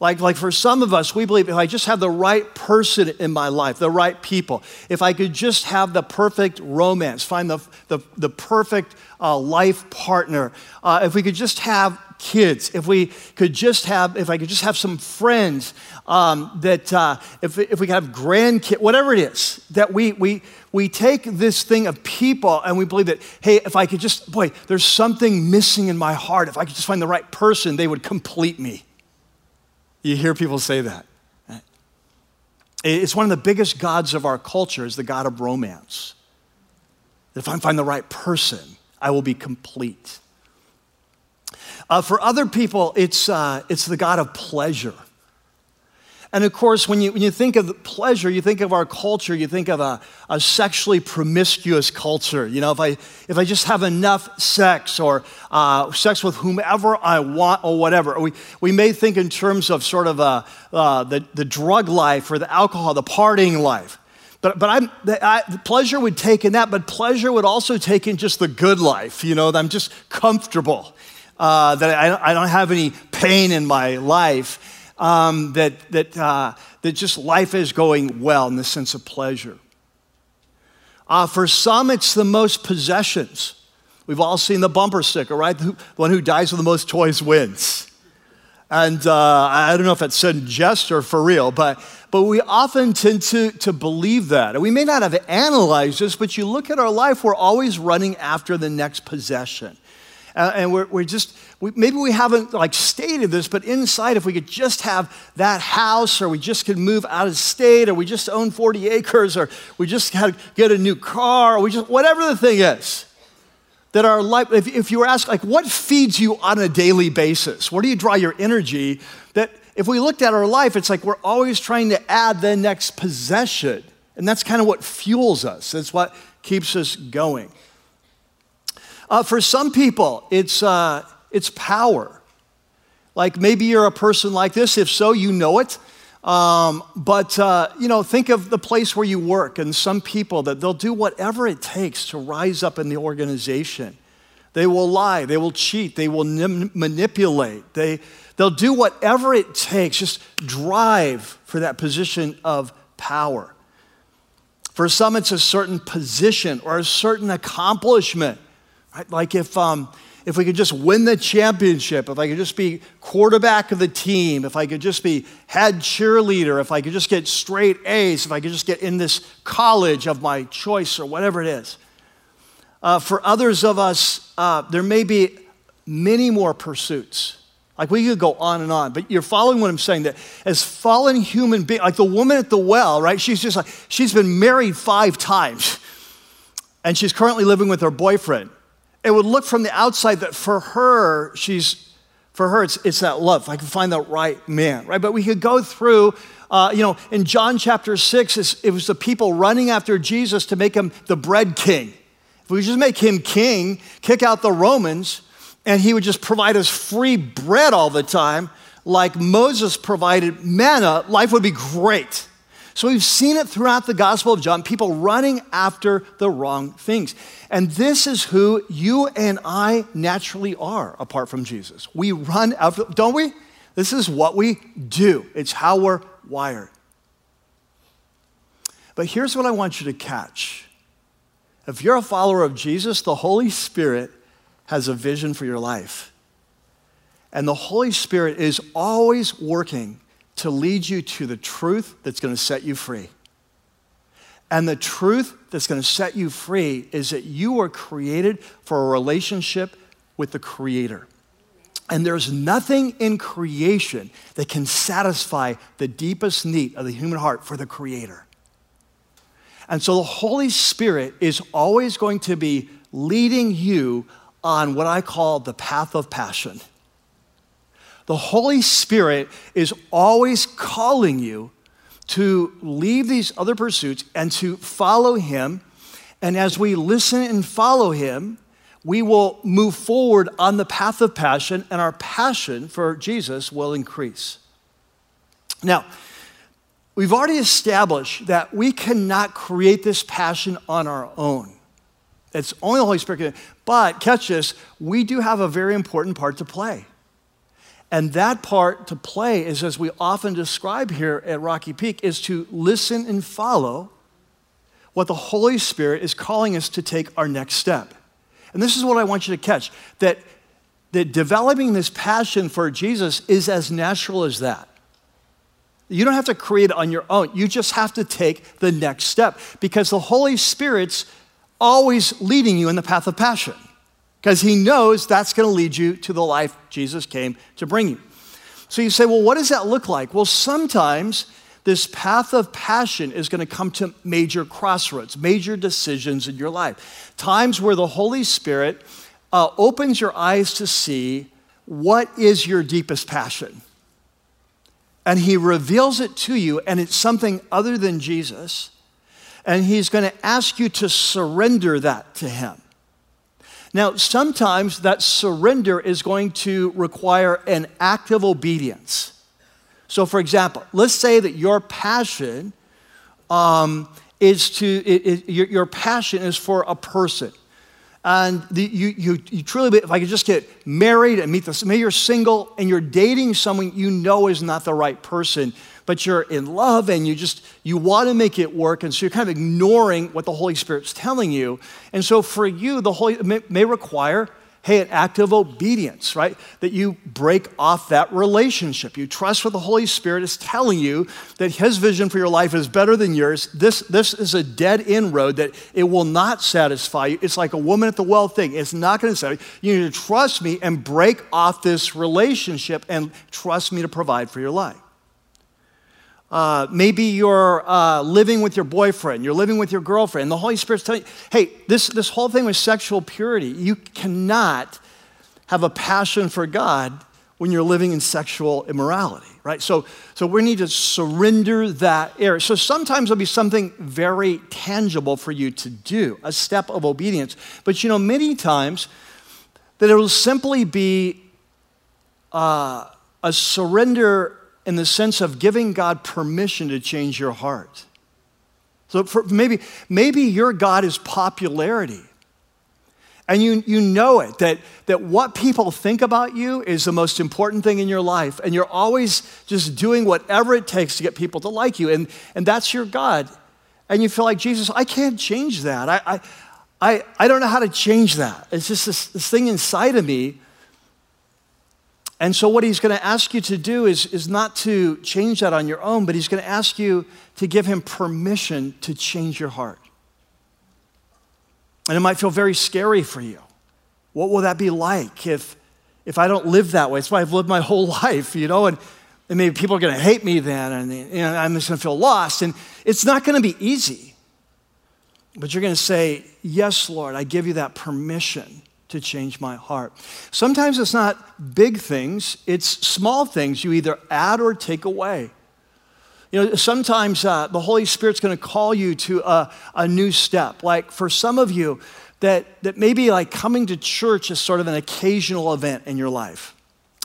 Like, like for some of us, we believe if I just have the right person in my life, the right people, if I could just have the perfect romance, find the, the, the perfect uh, life partner, uh, if we could just have kids, if we could just have, if I could just have some friends, um, that uh, if, if we could have grandkids, whatever it is, that we, we, we take this thing of people and we believe that, hey, if I could just, boy, there's something missing in my heart. If I could just find the right person, they would complete me. You hear people say that. It's one of the biggest gods of our culture is the God of romance. If I find the right person, I will be complete. Uh, for other people, it's, uh, it's the God of pleasure. And of course, when you, when you think of pleasure, you think of our culture, you think of a, a sexually promiscuous culture. You know, if I, if I just have enough sex or uh, sex with whomever I want or whatever, we, we may think in terms of sort of a, uh, the, the drug life or the alcohol, the partying life. But, but I'm, I, pleasure would take in that, but pleasure would also take in just the good life, you know, that I'm just comfortable, uh, that I, I don't have any pain in my life um, that, that, uh, that just life is going well in the sense of pleasure. Uh, for some, it's the most possessions. We've all seen the bumper sticker, right? The one who dies with the most toys wins. And uh, I don't know if it's said in jest or for real, but, but we often tend to, to believe that. And we may not have analyzed this, but you look at our life, we're always running after the next possession. Uh, and we're, we're just, we, maybe we haven't like stated this, but inside, if we could just have that house, or we just could move out of state, or we just own 40 acres, or we just had to get a new car, or we just, whatever the thing is, that our life, if, if you were asked, like, what feeds you on a daily basis? Where do you draw your energy? That if we looked at our life, it's like we're always trying to add the next possession. And that's kind of what fuels us, that's what keeps us going. Uh, for some people, it's, uh, it's power. Like maybe you're a person like this. If so, you know it. Um, but, uh, you know, think of the place where you work and some people that they'll do whatever it takes to rise up in the organization. They will lie, they will cheat, they will nim- manipulate, they, they'll do whatever it takes, just drive for that position of power. For some, it's a certain position or a certain accomplishment. Right? Like if, um, if we could just win the championship, if I could just be quarterback of the team, if I could just be head cheerleader, if I could just get straight A's, if I could just get in this college of my choice or whatever it is. Uh, for others of us, uh, there may be many more pursuits. Like we could go on and on, but you're following what I'm saying that as fallen human beings, like the woman at the well, right? She's just like, she's been married five times and she's currently living with her boyfriend it would look from the outside that for her, she's, for her, it's, it's that love. I can find the right man, right? But we could go through, uh, you know, in John chapter 6, it was the people running after Jesus to make him the bread king. If we just make him king, kick out the Romans, and he would just provide us free bread all the time, like Moses provided manna, life would be great. So we've seen it throughout the Gospel of John, people running after the wrong things. And this is who you and I naturally are apart from Jesus. We run after, don't we? This is what we do, it's how we're wired. But here's what I want you to catch. If you're a follower of Jesus, the Holy Spirit has a vision for your life. And the Holy Spirit is always working to lead you to the truth that's going to set you free. And the truth that's going to set you free is that you were created for a relationship with the Creator. And there's nothing in creation that can satisfy the deepest need of the human heart for the Creator. And so the Holy Spirit is always going to be leading you on what I call the path of passion the Holy Spirit is always calling you to leave these other pursuits and to follow Him. And as we listen and follow Him, we will move forward on the path of passion, and our passion for Jesus will increase. Now, we've already established that we cannot create this passion on our own. It's only the Holy Spirit. But catch this, we do have a very important part to play. And that part to play is, as we often describe here at Rocky Peak, is to listen and follow what the Holy Spirit is calling us to take our next step. And this is what I want you to catch that, that developing this passion for Jesus is as natural as that. You don't have to create it on your own. You just have to take the next step because the Holy Spirit's always leading you in the path of passion because he knows that's going to lead you to the life Jesus came to bring you. So you say, well, what does that look like? Well, sometimes this path of passion is going to come to major crossroads, major decisions in your life. Times where the Holy Spirit uh, opens your eyes to see what is your deepest passion. And he reveals it to you, and it's something other than Jesus. And he's going to ask you to surrender that to him. Now, sometimes that surrender is going to require an act of obedience. So, for example, let's say that your passion um, is to, it, it, your, your, passion is for a person. And the, you, you, you truly, if I could just get married and meet this, maybe you're single and you're dating someone you know is not the right person, but you're in love and you just you want to make it work. And so you're kind of ignoring what the holy spirit's telling you. And so for you the holy may, may require hey an act of obedience right? That you break off that relationship. You trust what the holy spirit is telling you that his vision for your life is better than yours. This this is a dead end road that it will not satisfy you. It's like a woman at the well thing. It's not going to satisfy you. You need to trust me and break off this relationship and trust me to provide for your life uh, maybe you're uh, living with your boyfriend, you're living with your girlfriend. The Holy Spirit's telling you, hey, this, this whole thing with sexual purity, you cannot have a passion for God when you're living in sexual immorality, right? So, so we need to surrender that area. So sometimes there'll be something very tangible for you to do, a step of obedience. But you know, many times that it will simply be uh, a surrender in the sense of giving God permission to change your heart. So maybe, maybe your God is popularity. And you, you know it, that, that what people think about you is the most important thing in your life. And you're always just doing whatever it takes to get people to like you. And, and that's your God. And you feel like, Jesus, I can't change that. I, I, I, I don't know how to change that. It's just this, this thing inside of me and so, what he's going to ask you to do is, is not to change that on your own, but he's going to ask you to give him permission to change your heart. And it might feel very scary for you. What will that be like if, if I don't live that way? It's why I've lived my whole life, you know, and, and maybe people are going to hate me then, and you know, I'm just going to feel lost. And it's not going to be easy. But you're going to say, Yes, Lord, I give you that permission to change my heart. Sometimes it's not big things, it's small things you either add or take away. You know, sometimes uh, the Holy Spirit's going to call you to a, a new step. Like for some of you, that, that maybe like coming to church is sort of an occasional event in your life.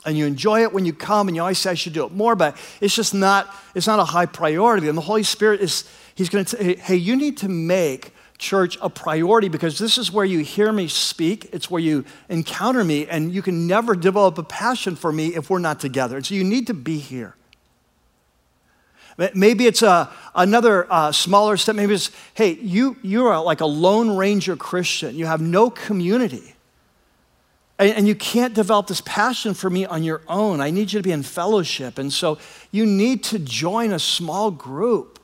And you enjoy it when you come, and you always say, I should do it more, but it's just not, it's not a high priority. And the Holy Spirit is, He's going to say, hey, you need to make church a priority because this is where you hear me speak. It's where you encounter me, and you can never develop a passion for me if we're not together. And so you need to be here. Maybe it's a, another uh, smaller step. Maybe it's, hey, you, you are like a Lone Ranger Christian. You have no community. And, and you can't develop this passion for me on your own. I need you to be in fellowship. And so you need to join a small group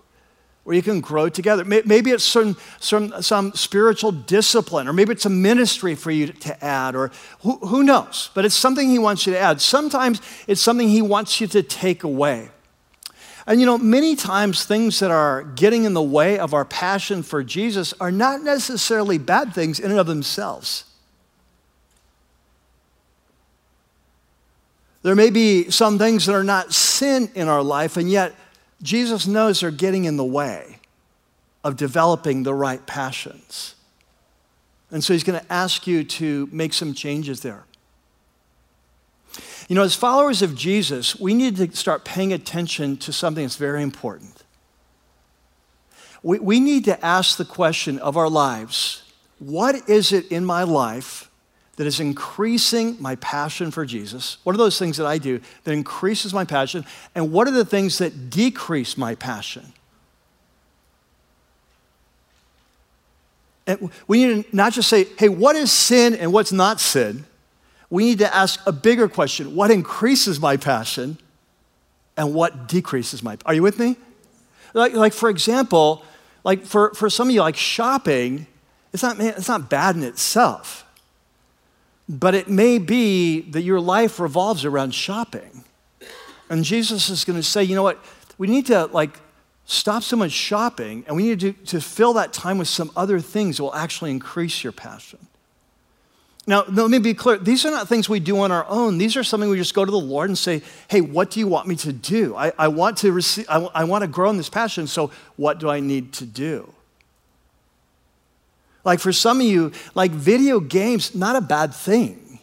where you can grow together. Maybe it's some, some, some spiritual discipline, or maybe it's a ministry for you to add, or who, who knows? But it's something He wants you to add. Sometimes it's something He wants you to take away. And you know, many times things that are getting in the way of our passion for Jesus are not necessarily bad things in and of themselves. There may be some things that are not sin in our life, and yet Jesus knows they're getting in the way of developing the right passions. And so he's going to ask you to make some changes there. You know, as followers of Jesus, we need to start paying attention to something that's very important. We, we need to ask the question of our lives what is it in my life that is increasing my passion for Jesus? What are those things that I do that increases my passion? And what are the things that decrease my passion? And we need to not just say, hey, what is sin and what's not sin? We need to ask a bigger question what increases my passion and what decreases my Are you with me? Like, like for example, like for, for some of you, like shopping, it's not, it's not bad in itself. But it may be that your life revolves around shopping. And Jesus is going to say, you know what? We need to like stop so much shopping and we need to, to fill that time with some other things that will actually increase your passion. Now, let me be clear. These are not things we do on our own. These are something we just go to the Lord and say, hey, what do you want me to do? I, I want to receive, I, I want to grow in this passion, so what do I need to do? Like for some of you, like video games, not a bad thing.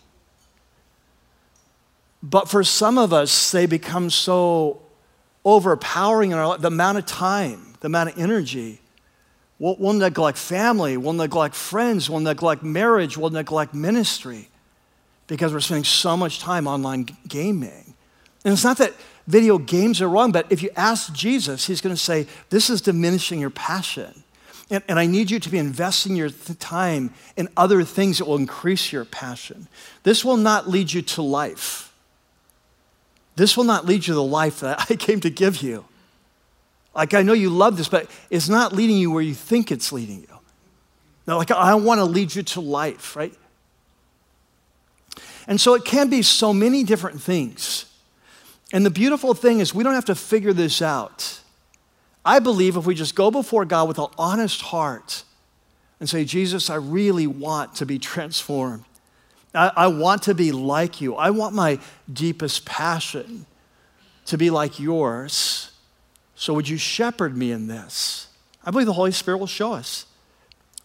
But for some of us, they become so overpowering in our life, the amount of time, the amount of energy. We'll, we'll neglect family, we'll neglect friends, we'll neglect marriage, we'll neglect ministry because we're spending so much time online gaming. And it's not that video games are wrong, but if you ask Jesus, he's going to say, This is diminishing your passion. And, and I need you to be investing your th- time in other things that will increase your passion. This will not lead you to life. This will not lead you to the life that I came to give you. Like, I know you love this, but it's not leading you where you think it's leading you. Now, like, I want to lead you to life, right? And so it can be so many different things. And the beautiful thing is, we don't have to figure this out. I believe if we just go before God with an honest heart and say, Jesus, I really want to be transformed. I, I want to be like you. I want my deepest passion to be like yours. So would you shepherd me in this? I believe the Holy Spirit will show us.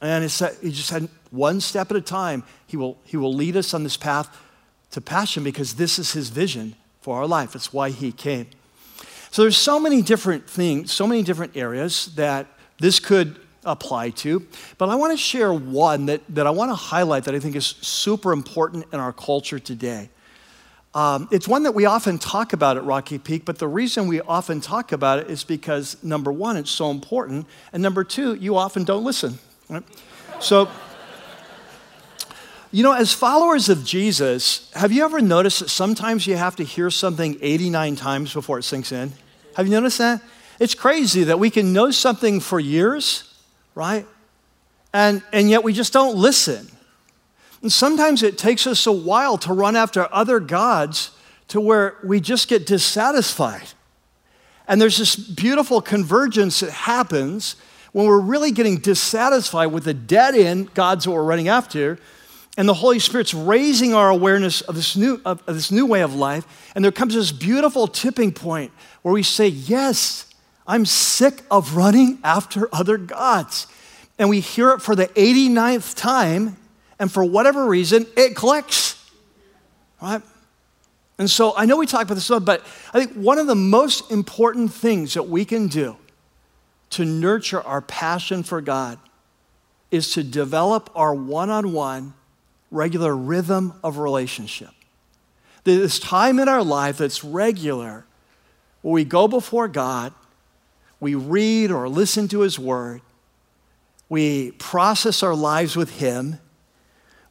And it's, he just had one step at a time. He will, he will lead us on this path to passion because this is his vision for our life. It's why he came. So there's so many different things, so many different areas that this could apply to. But I want to share one that, that I want to highlight that I think is super important in our culture today. Um, it's one that we often talk about at Rocky Peak, but the reason we often talk about it is because number one, it's so important, and number two, you often don't listen. Right? So, you know, as followers of Jesus, have you ever noticed that sometimes you have to hear something 89 times before it sinks in? Have you noticed that? It's crazy that we can know something for years, right? And, and yet we just don't listen. And sometimes it takes us a while to run after other gods to where we just get dissatisfied. And there's this beautiful convergence that happens when we're really getting dissatisfied with the dead end gods that we're running after. And the Holy Spirit's raising our awareness of this, new, of, of this new way of life. And there comes this beautiful tipping point where we say, Yes, I'm sick of running after other gods. And we hear it for the 89th time, and for whatever reason, it clicks. Right? And so I know we talk about this, but I think one of the most important things that we can do to nurture our passion for God is to develop our one on one, regular rhythm of relationship. This time in our life that's regular where we go before God we read or listen to His Word, we process our lives with Him,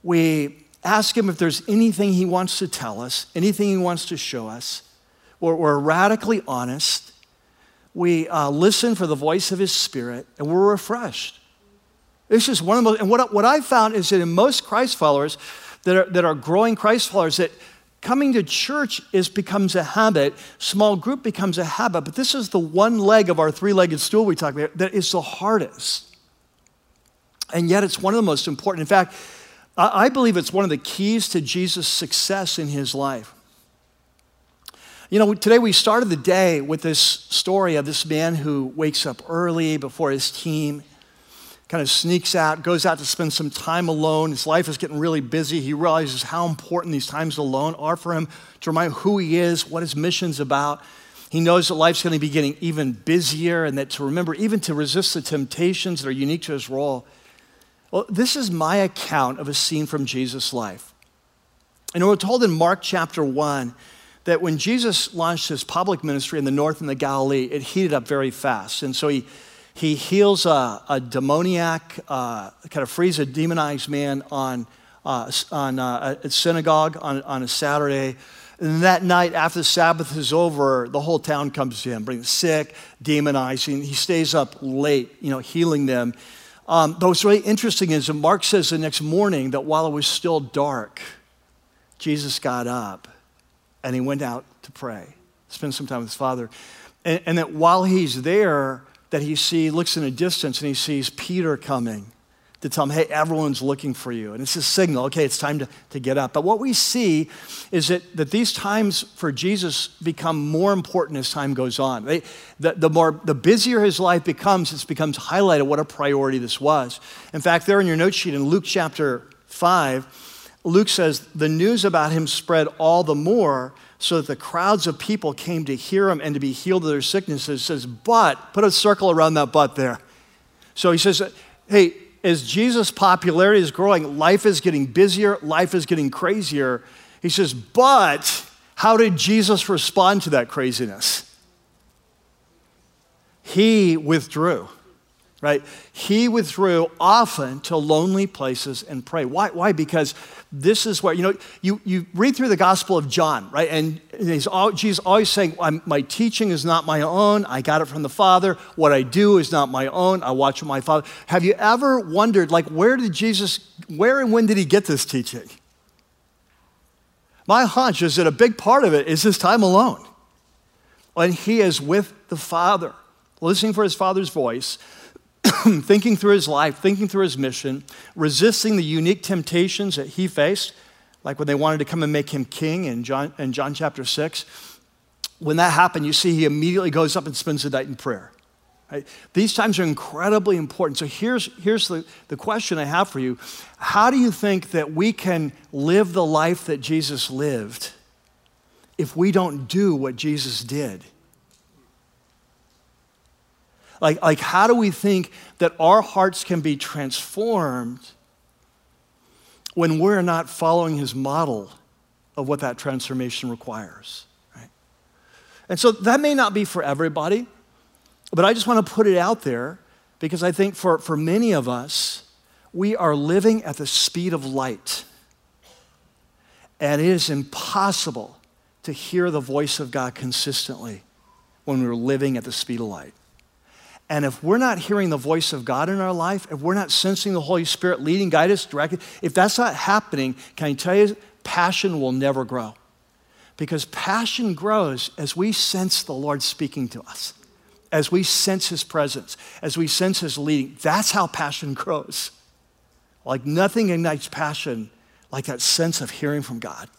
we ask Him if there's anything He wants to tell us, anything He wants to show us, we're, we're radically honest, we uh, listen for the voice of His Spirit, and we're refreshed. This is one of the most, and what, what I found is that in most Christ followers that are, that are growing Christ followers, that Coming to church is, becomes a habit, small group becomes a habit, but this is the one leg of our three legged stool we talk about that is the hardest. And yet it's one of the most important. In fact, I believe it's one of the keys to Jesus' success in his life. You know, today we started the day with this story of this man who wakes up early before his team kind of sneaks out, goes out to spend some time alone. His life is getting really busy. He realizes how important these times alone are for him to remind who he is, what his mission's about. He knows that life's going to be getting even busier and that to remember, even to resist the temptations that are unique to his role. Well, this is my account of a scene from Jesus' life. And we're told in Mark chapter 1 that when Jesus launched his public ministry in the north and the Galilee, it heated up very fast. And so he, he heals a, a demoniac, uh, kind of frees a demonized man on, uh, on uh, a synagogue on, on a Saturday. And that night, after the Sabbath is over, the whole town comes to him, brings sick, demonizing. He stays up late, you know, healing them. Um, but what's really interesting is that Mark says the next morning that while it was still dark, Jesus got up and he went out to pray, spend some time with his father. And, and that while he's there, that he sees, looks in a distance and he sees Peter coming to tell him, hey, everyone's looking for you. And it's a signal, okay, it's time to, to get up. But what we see is that, that these times for Jesus become more important as time goes on. They, the, the, more, the busier his life becomes, it becomes highlighted what a priority this was. In fact, there in your note sheet in Luke chapter 5, Luke says, the news about him spread all the more so that the crowds of people came to hear him and to be healed of their sicknesses. It says, but, put a circle around that but there. So he says, hey, as Jesus' popularity is growing, life is getting busier, life is getting crazier. He says, but how did Jesus respond to that craziness? He withdrew right? He withdrew often to lonely places and pray. Why? Why? Because this is where, you know, you, you read through the Gospel of John, right? And he's all, Jesus always saying, My teaching is not my own. I got it from the Father. What I do is not my own. I watch my Father. Have you ever wondered, like, where did Jesus, where and when did he get this teaching? My hunch is that a big part of it is his time alone. When he is with the Father, listening for his Father's voice thinking through his life, thinking through his mission, resisting the unique temptations that he faced, like when they wanted to come and make him king in John, in John chapter 6. When that happened, you see he immediately goes up and spends the night in prayer. Right? These times are incredibly important. So here's, here's the, the question I have for you How do you think that we can live the life that Jesus lived if we don't do what Jesus did? Like, like how do we think that our hearts can be transformed when we're not following his model of what that transformation requires? Right? And so that may not be for everybody, but I just want to put it out there because I think for, for many of us, we are living at the speed of light. And it is impossible to hear the voice of God consistently when we're living at the speed of light. And if we're not hearing the voice of God in our life, if we're not sensing the Holy Spirit leading, guide us, directing, if that's not happening, can I tell you, passion will never grow. Because passion grows as we sense the Lord speaking to us, as we sense His presence, as we sense His leading. That's how passion grows. Like nothing ignites passion like that sense of hearing from God.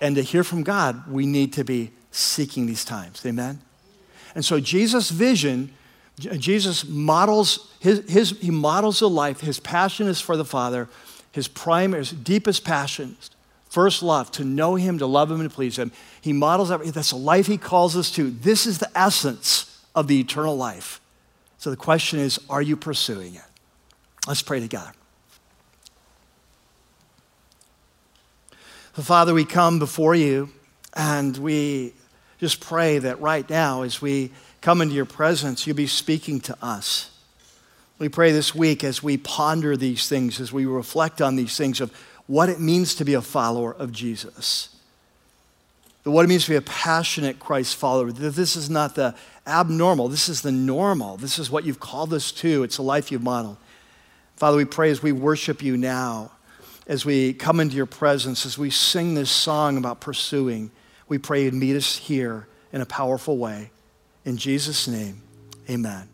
And to hear from God, we need to be seeking these times. Amen? And so Jesus' vision, Jesus models his, his he models a life. His passion is for the Father. His primary, his deepest passion, first love, to know him, to love him, and to please him. He models that. That's the life he calls us to. This is the essence of the eternal life. So the question is, are you pursuing it? Let's pray together. Father, we come before you and we just pray that right now, as we come into your presence, you'll be speaking to us. We pray this week as we ponder these things, as we reflect on these things of what it means to be a follower of Jesus. What it means to be a passionate Christ follower. That this is not the abnormal, this is the normal. This is what you've called us to. It's a life you've modeled. Father, we pray as we worship you now, as we come into your presence, as we sing this song about pursuing. We pray you'd meet us here in a powerful way. In Jesus' name, amen.